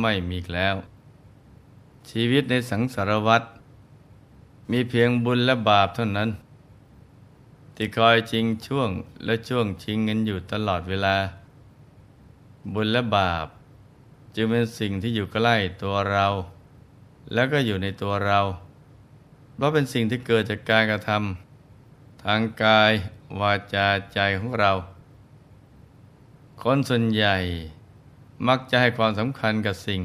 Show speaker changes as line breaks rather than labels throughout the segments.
ไม่มีแล้ว ชีวิตในสังสารวัฏมีเพียงบุญและบาปเท่านั้น ที่คอยชิงช่วงและช่วงชิงเงินอยู่ตลอดเวลา บุญและบาป จึงเป็นสิ่งที่อยู่ใกล้ตัวเรา แล้วก็อยู่ในตัวเรา เพราะเป็นสิ่งที่เกิดจากการกระทำทางกายวาจาใจของเรา คนส่วนใหญ่ มักจะให้ความสำคัญกับสิ่ง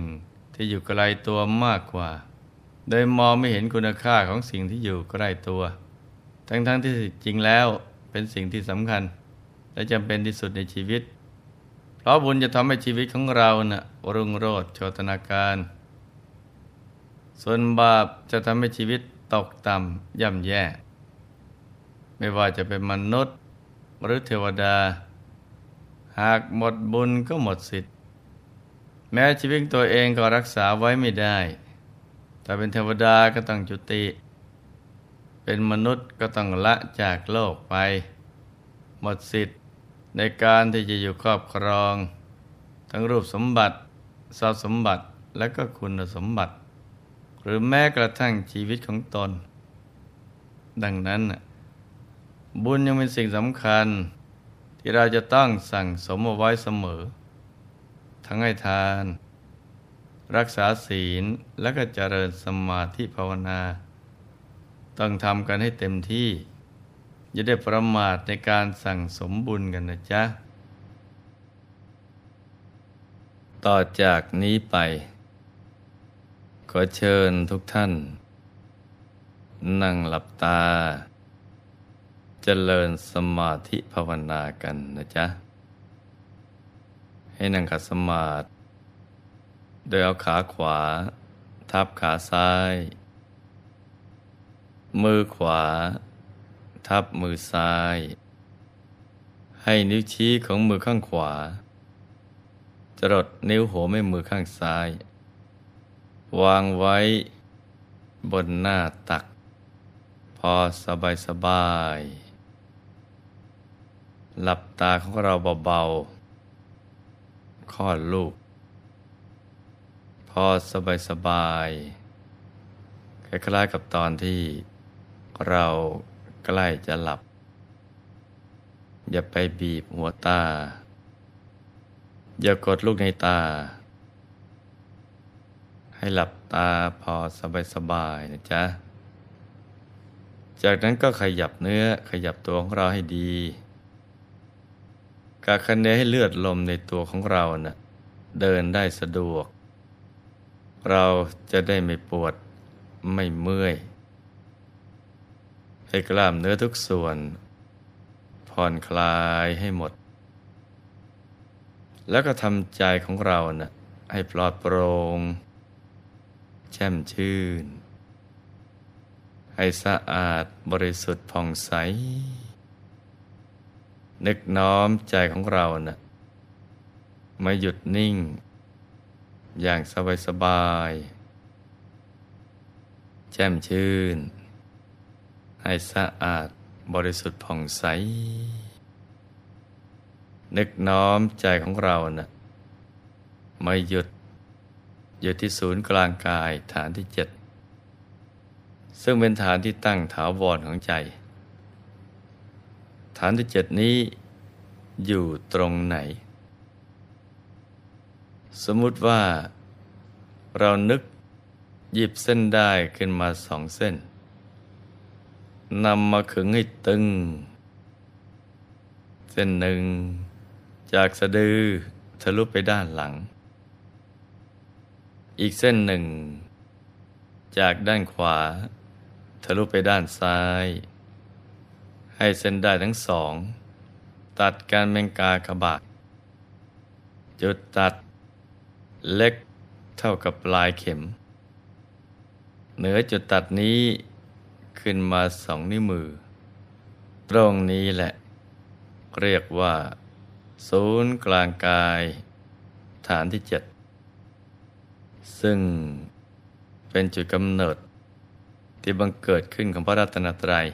ที่อยู่ไกลตัวมากกว่า โดยมองไม่เห็นคุณค่าของสิ่งที่อยู่ใกล้ตัว ทั้งๆทที่จริงแล้วเป็นสิ่งที่สำคัญ และจำเป็นที่สุดในชีวิต เพราะบุญจะทำให้ชีวิตของเรานะ่ะรุ่งโรจน์โชตนาการ ส่วนบาปจะทำให้ชีวิตตกต่ำย่ำแย่ ไม่ว่าจะเป็นมนุษย์ หรือเทวดา หากหมดบุญก็หมดสิทธิ์ แม้ชีวิตตัวเองก็รักษาไว้ไม่ได้ แต่เป็นเทวดาก็ต้องจุติ เป็นมนุษย์ก็ต้องละจากโลกไป หมดสิทธิ์ในการที่จะอยู่ครอบครอง ทั้งรูปสมบัติทรัพย์สมบัติและก็คุณสมบัติ หรือแม้กระทั่งชีวิตของตน ดังนั้น บุญยังเป็นสิ่งสำคัญ ที่เราจะต้องสั่งสมเอาไว้เสมอ ทั้งให้ทาน รักษาศีลและก็เจริญสมาธิภาวนา ต้องทำกันให้เต็มที่ อย่าได้ประมาทในการสั่งสมบุญกันนะจ๊ะ ต่อจากนี้ไป ขอเชิญทุกท่าน นั่งหลับตาเจริญสมาธิภาวนากันนะจ๊ะ ให้นั่งขัดสมาธิโดยเอาขาขวา ทับขาซ้าย มือขวา ทับมือซ้าย ให้นิ้วชี้ของมือข้างขวา จรดนิ้วหัวแม่มือข้างซ้าย วางไว้บนหน้าตัก พอสบายสบาย หลับตาของเราเบาๆ คลอดลูก พอสบายสบายคล้ายๆกับตอนที่เราใกล้จะหลับ อย่าไปบีบหัวตา อย่ากดลูกในตา ให้หลับตาพอสบายสบายนะจ๊ะ จากนั้นก็ขยับเนื้อขยับตัวของเราให้ดี กาคันเนให้เลือดลมในตัวของเรานะ่ะเดินได้สะดวก เราจะได้ไม่ปวดไม่เมื่อย ให้กล้ามเนื้อทุกส่วน ผ่อนคลายให้หมด แล้วก็ทำใจของเรานะ่ะให้ปลอดโปร่งแช่มชื่น ให้สะอาดบริสุทธิ์ผ่องใส นึกน้อมใจของเรานะ่ะมาหยุดนิ่ง อย่างสบายสบายแจ่มชื่น ให้สะอาดบริสุทธิ์ผ่องใส นึกน้อมใจของเรานะ่ะมาหยุดอยู่ที่ศูนย์กลางกายฐานที่เจ็ดซึ่งเป็นฐานที่ตั้งถาวรของใจ ฐานที่เจ็ดนี้อยู่ตรงไหน สมมุติว่าเรานึกหยิบเส้นได้ขึ้นมาสองเส้นนำมาขึงให้ตึง เส้นหนึ่ง จากสะดือทะลุไปด้านหลัง อีกเส้นหนึ่ง จากด้านขวา ทะลุไปด้านซ้าย ให้เส้นได้ทั้งสอง ตัดการเมงกากบาดจุดตัดเล็กเท่ากับปลายเข็ม เหนือจุดตัดนี้ขึ้นมาสองนิ้วมือ ตรงนี้แหละ เรียกว่า ศูนย์กลางกาย ฐานที่เจ็ดซึ่งเป็นจุดกำเนิดที่บังเกิดขึ้นของพระรัตนตรัย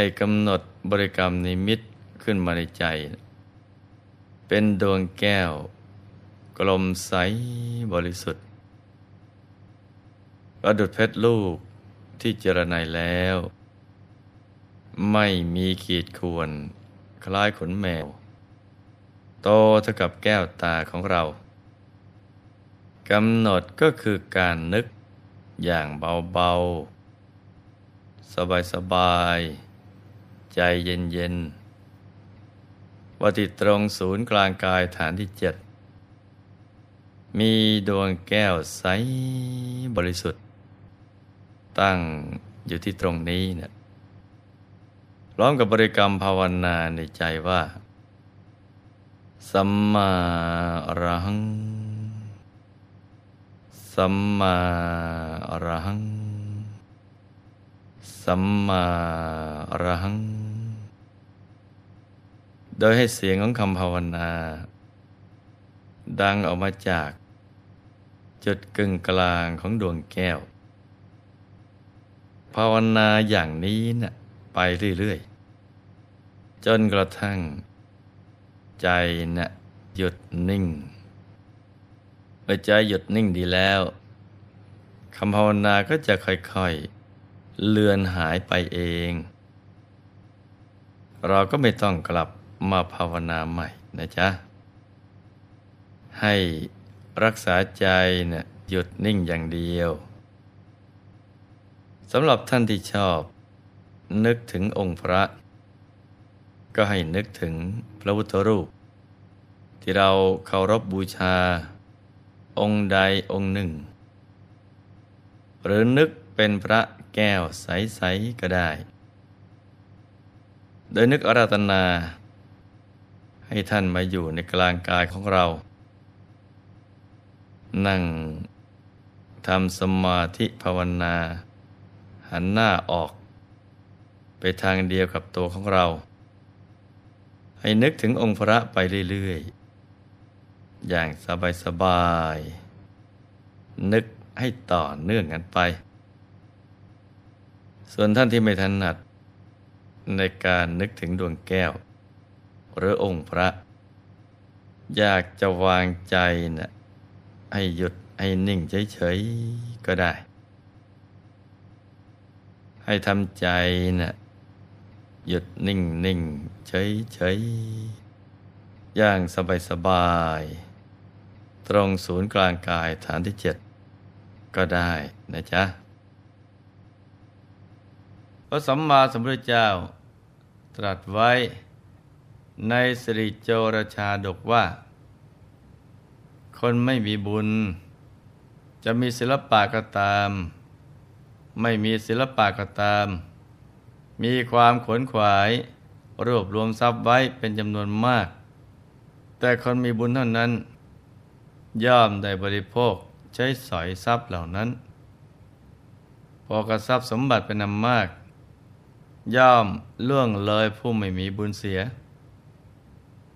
ให้กำหนดบริกรรมนิมิตขึ้นมาในใจ เป็นดวงแก้ว กลมใสบริสุทธิ์ประดุดเพชรลูกที่เจรไนแล้ว ไม่มีขีดข่วน คล้ายขนแมว โตเท่ากับแก้วตาของเรากำหนดก็คือการนึกอย่างเบาๆ สบายๆ ใจเย็นๆว่าที่ตรงศูนย์กลางกายฐานที่เจ็ดมีดวงแก้วใสบริสุทธิ์ ตั้งอยู่ที่ตรงนี้เนะี่ยพร้อมกับบริกรรมภาวนาในใจว่าสัมมาอรหัง สัมมาอรหัง สัมมาอรหัง โดยให้เสียงของคำภาวนา ดังออกมาจาก จุดกึ่งกลางของดวงแก้ว ภาวนาอย่างนี้นะ่ะไปเรื่อยๆ จนกระทั่ง ใจนะ่ะหยุดนิ่งเมื่อใจหยุดนิ่งดีแล้วคำภาวนาก็จะค่อยๆ เลือนหายไปเอง เราก็ไม่ต้องกลับ มาภาวนาใหม่นะจ๊ะ ให้รักษาใจเนี่ยหยุดนิ่งอย่างเดียวสำหรับท่านที่ชอบ นึกถึงองค์พระ ก็ให้นึกถึงพระพุทธรูป ที่เราเคารพบบูชา องค์ใดองค์หนึ่ง หรือนึกเป็นพระแก้วใส ๆ ก็ได้ โดยนึกอาราธนา ให้ท่านมาอยู่ในกลางกายของเรา นั่งทำสมาธิภาวนา หันหน้าออก ไปทางเดียวกับตัวของเรา ให้นึกถึงองค์พระไปเรื่อยๆ อย่างสบายสบายนึกให้ต่อเนื่องกันไป ส่วนท่านที่ไม่ถนัด ในการนึกถึงดวงแก้ว หรือองค์พระ อยากจะวางใจนะ่ะให้หยุดให้นิ่งเฉยๆก็ได้ ให้ทำใจนะ่ะหยุดนิ่งนิ่งเฉยเฉยอย่างสบายสบาย ตรงศูนย์กลางกายฐานที่เจ็ดก็ได้นะจ๊ะ พระสัมมาสัมพุทธเจ้า ตรัสไว้ ในสริโจรชาดกว่า คนไม่มีบุญ จะมีศิลปะก็ตาม ไม่มีศิลปะก็ตาม มีความขวนขวาย รวบรวมทรัพย์ไว้เป็นจำนวนมาก แต่คนมีบุญเท่านั้น ย่อมได้บริโภคใช้สอยทรัพย์เหล่านั้น พอกระทรัพย์สมบัติเป็นนำมาก ย่อมล่วงเลยผู้ไม่มีบุญเสีย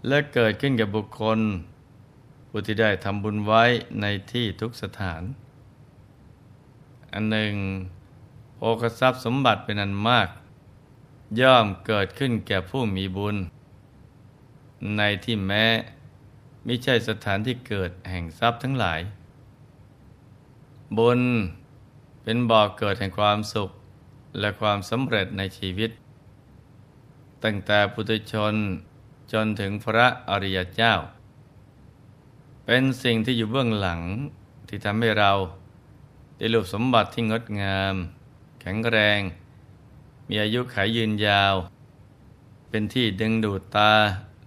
และเกิดขึ้นกับบุคคลผู้ที่ได้ทำบุญไว้ในที่ทุกสถาน อันหนึ่งโภกทรัพย์สมบัติเป็นอันมาก ย่อมเกิดขึ้นแก่ผู้มีบุญ ในที่แม้ไม่ใช่สถานที่เกิดแห่งทรัพย์ทั้งหลาย บุญเป็นบ่อกเกิดแห่งความสุขและความสำเร็จในชีวิต ตั้งแต่ปุถุชน จนถึงพระอริยเจ้า เป็นสิ่งที่อยู่เบื้องหลังที่ทำให้เราได้รูปสมบัติที่งดงาม แข็งแรง มีอายุขัยยืนยาว เป็นที่ดึงดูดตา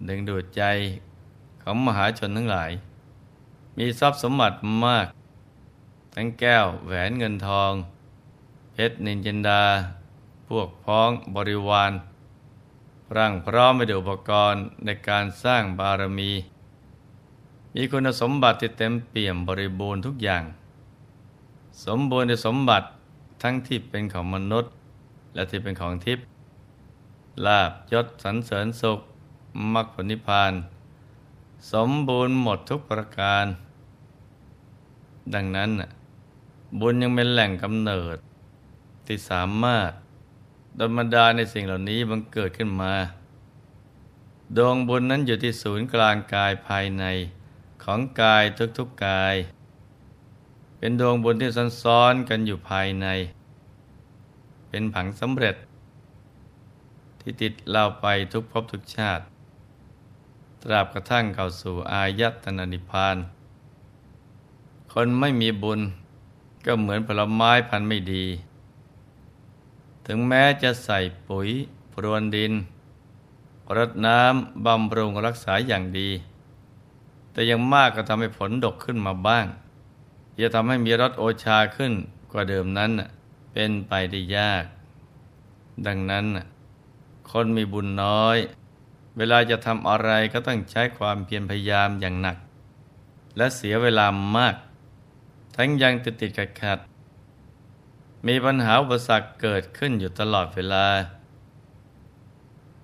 ดึงดูดใจของมหาชนทั้งหลาย มีทรัพย์สมบัติมาก ทั้งแก้วแหวนเงินทอง เพชรนินจินดา พวกพ้องบริวาร ร่างพร้อมไปด้วยอุปกรณ์ในการสร้างบารมี มีคุณสมบัติที่เต็มเปี่ยมบริบูรณ์ทุกอย่าง สมบูรณ์ในสมบัติทั้งที่เป็นของมนุษย์ และที่เป็นของทิพย์ลาบยศสรรเสริญสุขมรรคผลนิพพาน สมบูรณ์หมดทุกประการ ดังนั้นบุญยังเป็นแหล่งกำเนิดที่สามารถ ดลบันดาในสิ่งเหล่านี้บังเกิดขึ้นมาดวงบุญนั้นอยู่ที่ศูนย์กลางกายภายในของกายทุกๆกกาย เป็นดวงบุญที่ซ้อนๆกันอยู่ภายใน เป็นผังสำเร็จ ที่ติดเราไปทุกภพทุกชาติ ตราบกระทั่งเข้าสู่อายตนะนิพพาน คนไม่มีบุญก็เหมือนผลไม้พันธุ์ไม่ดี ถึงแม้จะใส่ปุ๋ยพรวนดินรดน้ำบำรุงรักษาอย่างดี แต่ยังมากก็ทำให้ผลดกขึ้นมาบ้างจะทำให้มีรสโอชาขึ้นกว่าเดิมนั้นเป็นไปได้ยาก ดังนั้น คนมีบุญน้อย เวลาจะทำอะไรก็ต้องใช้ความเพียรพยายามอย่างหนัก และเสียเวลามาก ทั้งยังติดติดขัดขัด มีปัญหาอุปสรรคเกิดขึ้นอยู่ตลอดเวลา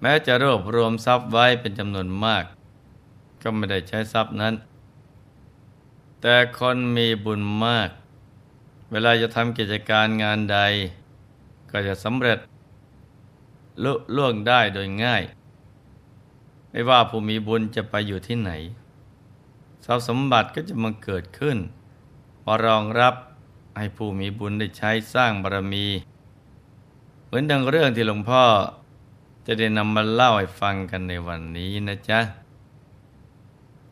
แม้จะรวบรวมทรัพย์ไว้เป็นจำนวนมาก ก็ไม่ได้ใช้ทรัพย์นั้น แต่คนมีบุญมาก เวลาจะทำกิจการงานใด ก็จะสำเร็จ ลุล่วงได้โดยง่าย ไม่ว่าผู้มีบุญจะไปอยู่ที่ไหน ทรัพย์สมบัติก็จะมาเกิดขึ้นมารองรับ ให้ผู้มีบุญได้ใช้สร้างบารมี เหมือนดังเรื่องที่หลวงพ่อจะได้นำมาเล่าให้ฟังกันในวันนี้นะจ๊ะ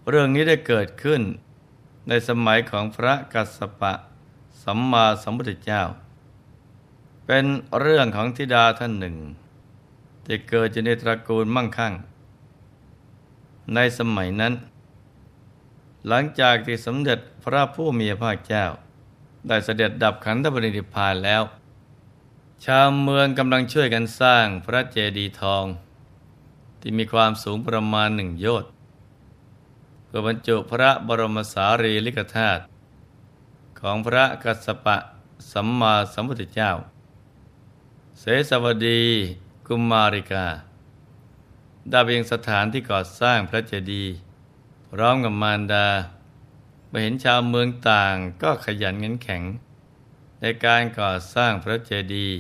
เรื่องนี้ได้เกิดขึ้น ในสมัยของพระกัสสปะ สัมมาสัมพุทธเจ้า เป็นเรื่องของธิดาท่านหนึ่งที่เกิดอยู่ในตระกูลมั่งคั่ง ในสมัยนั้น หลังจากที่สมเด็จพระผู้มีพระเจ้า ได้เสด็จดับขันธปรินิพพานแล้ว ชาวเมืองกำลังช่วยกันสร้างพระเจดีย์ทอง ที่มีความสูงประมาณหนึ่งโยชน์เพื่อบรรจุพระบรมสารีริกธาตุของพระกัสสปะสัมมาสัมพุทธเจ้า เสสวดีกุมมาริกาได้เพียงสถานที่ก่อสร้างพระเจดีย์พร้อมกับมารดา ไปเห็นชาวเมืองต่างก็ขยันเงินแข็ง ในการก่อสร้างพระเจดีย์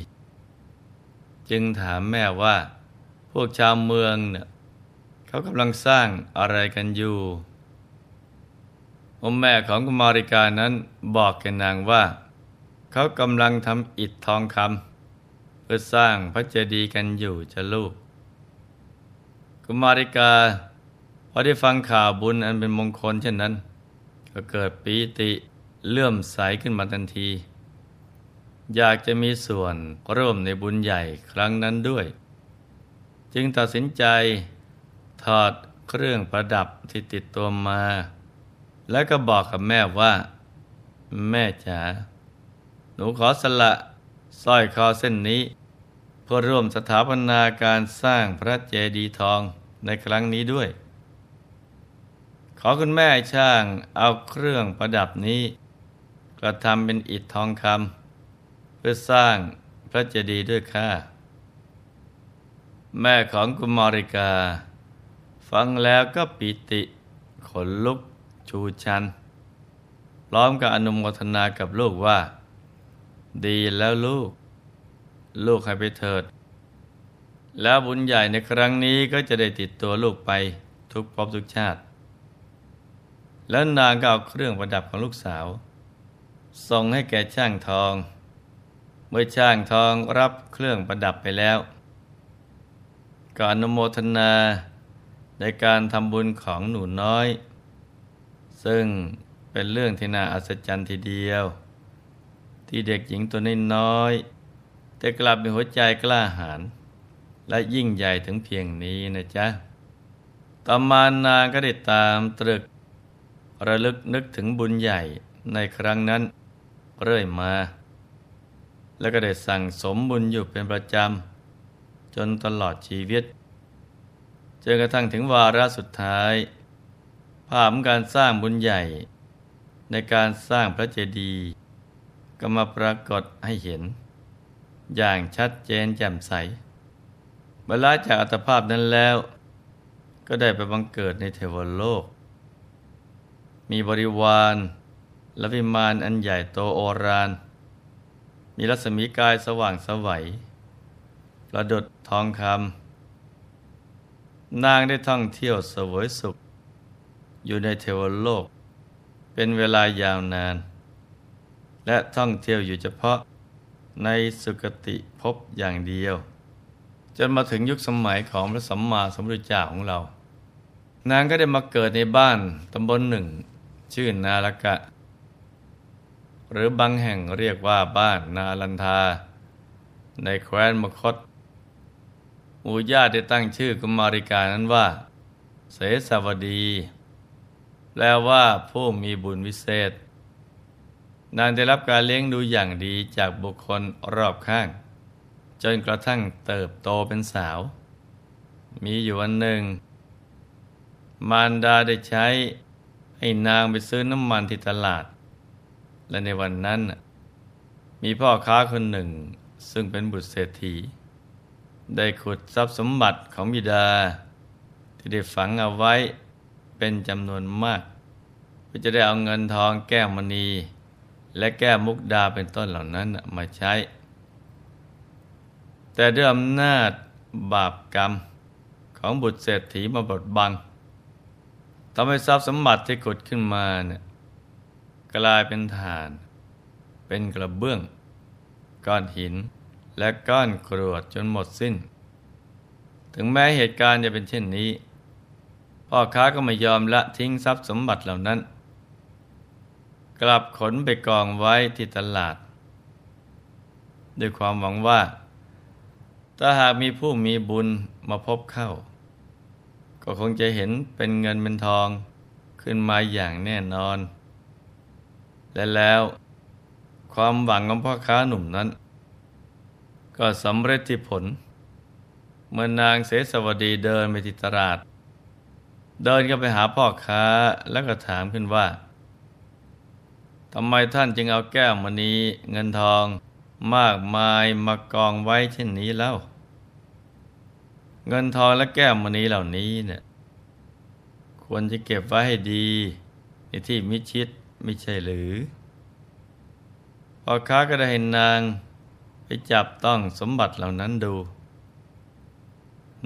จึงถามแม่ว่า พวกชาวเมืองเนี่ยเขากำลังสร้างอะไรกันอยู่อมแม่ของกุมาริกานั้นบอกแกนางว่า เขากำลังทำอิฐทองคำเพื่อสร้างพระเจดีย์กันอยู่จะลูก กุมาริกาพอได้ฟังข่าวบุญอันเป็นมงคลเช่นนั้น ก็เกิดปีติเลื่อมใสขึ้นมาทันที อยากจะมีส่วนร่วมในบุญใหญ่ครั้งนั้นด้วย จึงตัดสินใจถอดเครื่องประดับที่ติดตัวมา แล้วก็บอกกับแม่ว่า แม่จ๋าหนูขอสละสร้อยคอเส้นนี้ เพื่อร่วมสถาปนาการสร้างพระเจดีย์ทองในครั้งนี้ด้วย ขอคุณแม่ช่างเอาเครื่องประดับนี้กระทำเป็นอิฐทองคำเพื่อสร้างพระเจดีย์ด้วยค่ะแม่ของกุมาริกา ฟังแล้วก็ปิติขนลุกชูชันพร้อมกับอนุโมทนากับลูกว่า ดีแล้วลูก ลูกให้ไปเถิด แล้วบุญใหญ่ในครั้งนี้ก็จะได้ติดตัวลูกไปทุกภพทุกชาติ แล้วนางก็เอาเครื่องประดับของลูกสาว ส่งให้แก่ช่างทอง เมื่อช่างทองรับเครื่องประดับไปแล้วก็อนุโมทนาในการทำบุญของหนูน้อย ซึ่งเป็นเรื่องที่น่าอัศจรรย์ทีเดียว ที่เด็กหญิงตัวน้อยแต่กลับมีหัวใจกล้าหาญและยิ่งใหญ่ถึงเพียงนี้นะจ๊ะ ต่อมานางก็ได้ตามตรึก ระลึกนึกถึงบุญใหญ่ในครั้งนั้นเรื่อยมา แล้วก็ได้สั่งสมบุญอยู่เป็นประจำ จนตลอดชีวิตจนกระทั่งถึงวาระสุดท้าย ภาพการสร้างบุญใหญ่ ในการสร้างพระเจดีย์ก็มาปรากฏให้เห็น อย่างชัดเจนแจ่มใสเมื่อลาจากอัตภาพนั้นแล้ว ก็ได้ไปบังเกิดในเทวโลก มีบริวาร และวิมานอันใหญ่โตโอราน มีรัศมีกายสว่างสวัยประดุดทองคำนางได้ท่องเที่ยวสวยสุข อยู่ในเทวโลก เป็นเวลายาวนาน และท่องเที่ยวอยู่เฉพาะในสุคติภพอย่างเดียว จนมาถึงยุคสมัยของพระสัมมาสัมพุทธเจ้าของเรา นางก็ได้มาเกิดในบ้านตำบลหนึ่ง ชื่อนาลกะ หรือบางแห่งเรียกว่าบ้านนาลันทา ในแคว้นมคตมู่ญาติได้ตั้งชื่อกุมาริกานั้นว่า เสสวดี แปลว่าผู้มีบุญวิเศษ นางได้รับการเลี้ยงดูอย่างดีจากบุคคลรอบข้าง จนกระทั่งเติบโตเป็นสาว มีอยู่วันหนึ่ง มารดาได้ใช้ ให้นางไปซื้อน้ำมันที่ตลาด และในวันนั้น มีพ่อค้าคนหนึ่ง ซึ่งเป็นบุตรเศรษฐี ได้ขุดทรัพย์สมบัติของบิดา ที่ได้ฝังเอาไว้เป็นจำนวนมากเพื่อจะได้เอาเงินทองแก้วมณี และแก้วมุกดาเป็นต้นเหล่านั้นมาใช้ แต่ด้วยอำนาจบาปกรรมของบุตรเศรษฐีมาบดบัง ทำให้ทรัพย์สมบัติที่ขุดขึ้นมาเนี่ยกลายเป็นฐาน เป็นกระเบื้อง ก้อนหิน และก้อนกรวดจนหมดสิ้น ถึงแม้เหตุการณ์จะเป็นเช่นนี้พ่อค้าก็ไม่ยอมละทิ้งทรัพย์สมบัติเหล่านั้น กลับขนไปกองไว้ที่ตลาด ด้วยความหวังว่า ถ้าหากมีผู้มีบุญมาพบเข้า ก็คงจะเห็นเป็นเงินเป็นทองขึ้นมาอย่างแน่นอน และแล้วความหวังของพ่อค้าหนุ่มนั้น ก็สำเร็จที่ผล เมื่อนางเสสวดีเดินไปที่ตลาด เดินก็ไปหาพ่อค้าแล้วก็ถามขึ้นว่าทำไมท่านจึงเอาแก้วมณีเงินทองมากมายมากองไว้เช่นนี้แล้ว เงินทองและแก้วมณีเหล่านี้เนี่ยควรจะเก็บไว้ให้ดีในที่มิชิดไม่ใช่หรือพ่อค้าก็ได้เห็นนางไปจับต้องสมบัติเหล่านั้นดู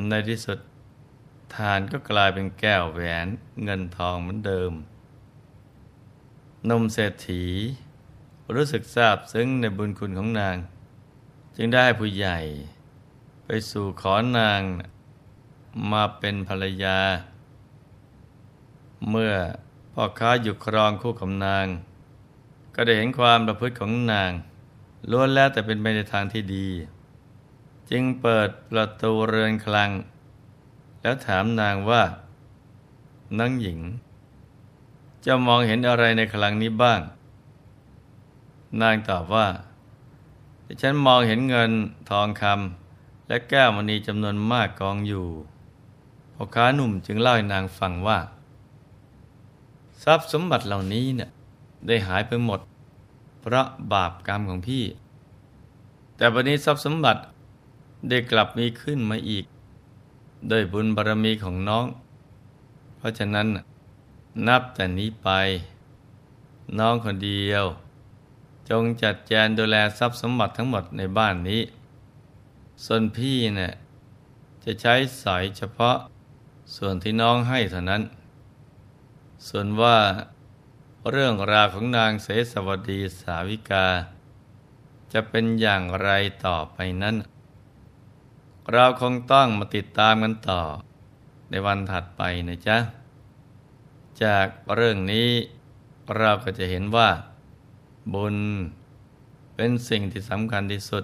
ในที่สุดทานก็กลายเป็นแก้วแหวนเงินทองเหมือนเดิม นมเศรษฐี รู้สึกซาบซึ้งในบุญคุณของนาง จึงได้ผู้ใหญ่ ไปสู่ขอนาง มาเป็นภรรยา เมื่อพ่อค้าอยู่ครองคู่กับนาง ก็ได้เห็นความประพฤติของนางล้วนแล้วแต่เป็นไปในทางที่ดี จึงเปิดประตูเรือนคลัง แล้วถามนางว่า นังหญิง จะมองเห็นอะไรในคลังนี้บ้าง นางตอบว่าฉันมองเห็นเงินทองคำและแก้วมณีจำนวนมากกองอยู่ พ่อค้าหนุ่มจึงเล่าให้นางฟังว่า ทรัพย์สมบัติเหล่านี้เนี่ยได้หายไปหมด เพราะบาปกรรมของพี่ แต่วันนี้ทรัพย์สมบัติได้กลับมีขึ้นมาอีกด้วยบุญบารรมีของน้อง เพราะฉะนั้นนับแต่นี้ไป น้องคนเดียว จงจัดแจงดูแลทรัพย์สมบัติทั้งหมดในบ้านนี้ ส่วนพี่เนี่ยจะใช้สอยเฉพาะ ส่วนที่น้องให้เท่านั้น ส่วนว่าเรื่องราวของนางเสสวดีสาวิกา จะเป็นอย่างไรต่อไปนั้น เราคงต้องมาติดตามกันต่อในวันถัดไปนะจ๊ะ จากเรื่องนี้เราก็จะเห็นว่า บุญเป็นสิ่งที่สำคัญที่สุด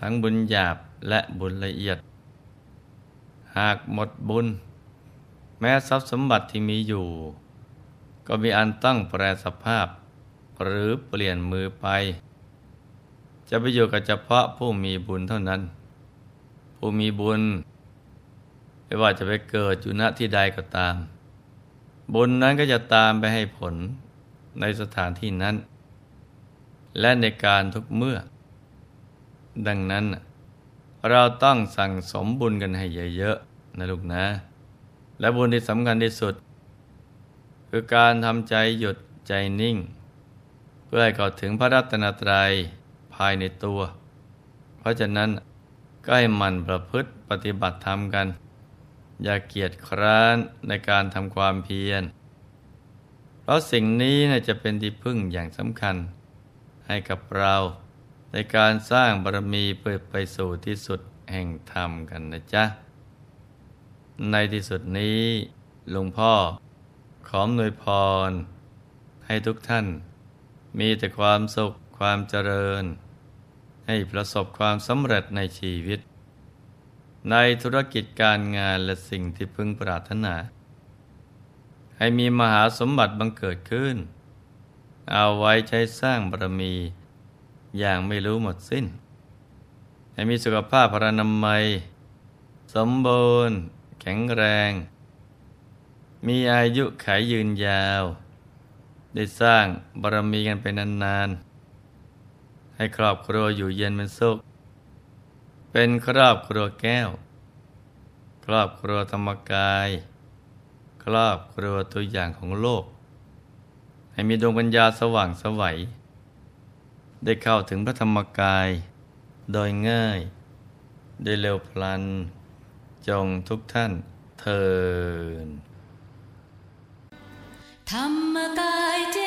ทั้งบุญหยาบและบุญละเอียด หากหมดบุญ แม้ทรัพย์สมบัติที่มีอยู่ ก็มีอันต้องแปรสภาพ หรือเปลี่ยนมือไป จะไปอยู่กับเฉพาะผู้มีบุญเท่านั้น ผู้มีบุญ ไม่ว่าจะไปเกิดอยู่ณที่ใดก็ตาม บุญนั้นก็จะตามไปให้ผลในสถานที่นั้น และในการทุกเมื่อ ดังนั้น เราต้องสั่งสมบุญกันให้เยอะๆนะลูกนะ และบุญที่สำคัญที่สุด คือการทำใจหยุดใจนิ่ง เพื่อให้เข้าถึงพระรัตนตรัยภายในตัว เพราะฉะนั้นก็ให้มันประพฤติปฏิบัติธรรมกัน อย่าเกียจคร้านในการทำความเพียร เพราะสิ่งนี้นะจะเป็นที่พึ่งอย่างสำคัญให้กับเรา ในการสร้างบารมีเพื่อไปสู่ที่สุดแห่งธรรมกันนะจ๊ะ ในที่สุดนี้หลวงพ่อขอหนวยพร ให้ทุกท่าน มีแต่ความสุขความเจริญ ให้ประสบความสำเร็จในชีวิต ในธุรกิจการงานและสิ่งที่พึงปรารถนา ให้มีมหาสมบัติบังเกิดขึ้น เอาไว้ใช้สร้างบารมี อย่างไม่รู้หมดสิ้น ให้มีสุขภาพพรรณนามัย สมบูรณ์ แข็งแรง มีอายุขายยืนยาว ได้สร้างบารมีกันไปนานๆ ให้ครอบครัวอยู่เย็นเป็นสุข เป็นครอบครัวแก้ว ครอบครัวธรรมกาย ครอบครัวตัวอย่างของโลก ให้มีดวงปัญญาสว่างสวัย ได้เข้าถึงพระธรรมกาย โดยง่าย ได้เร็วพลัน จงทุกท่านเทิน
ธรรมกายเจ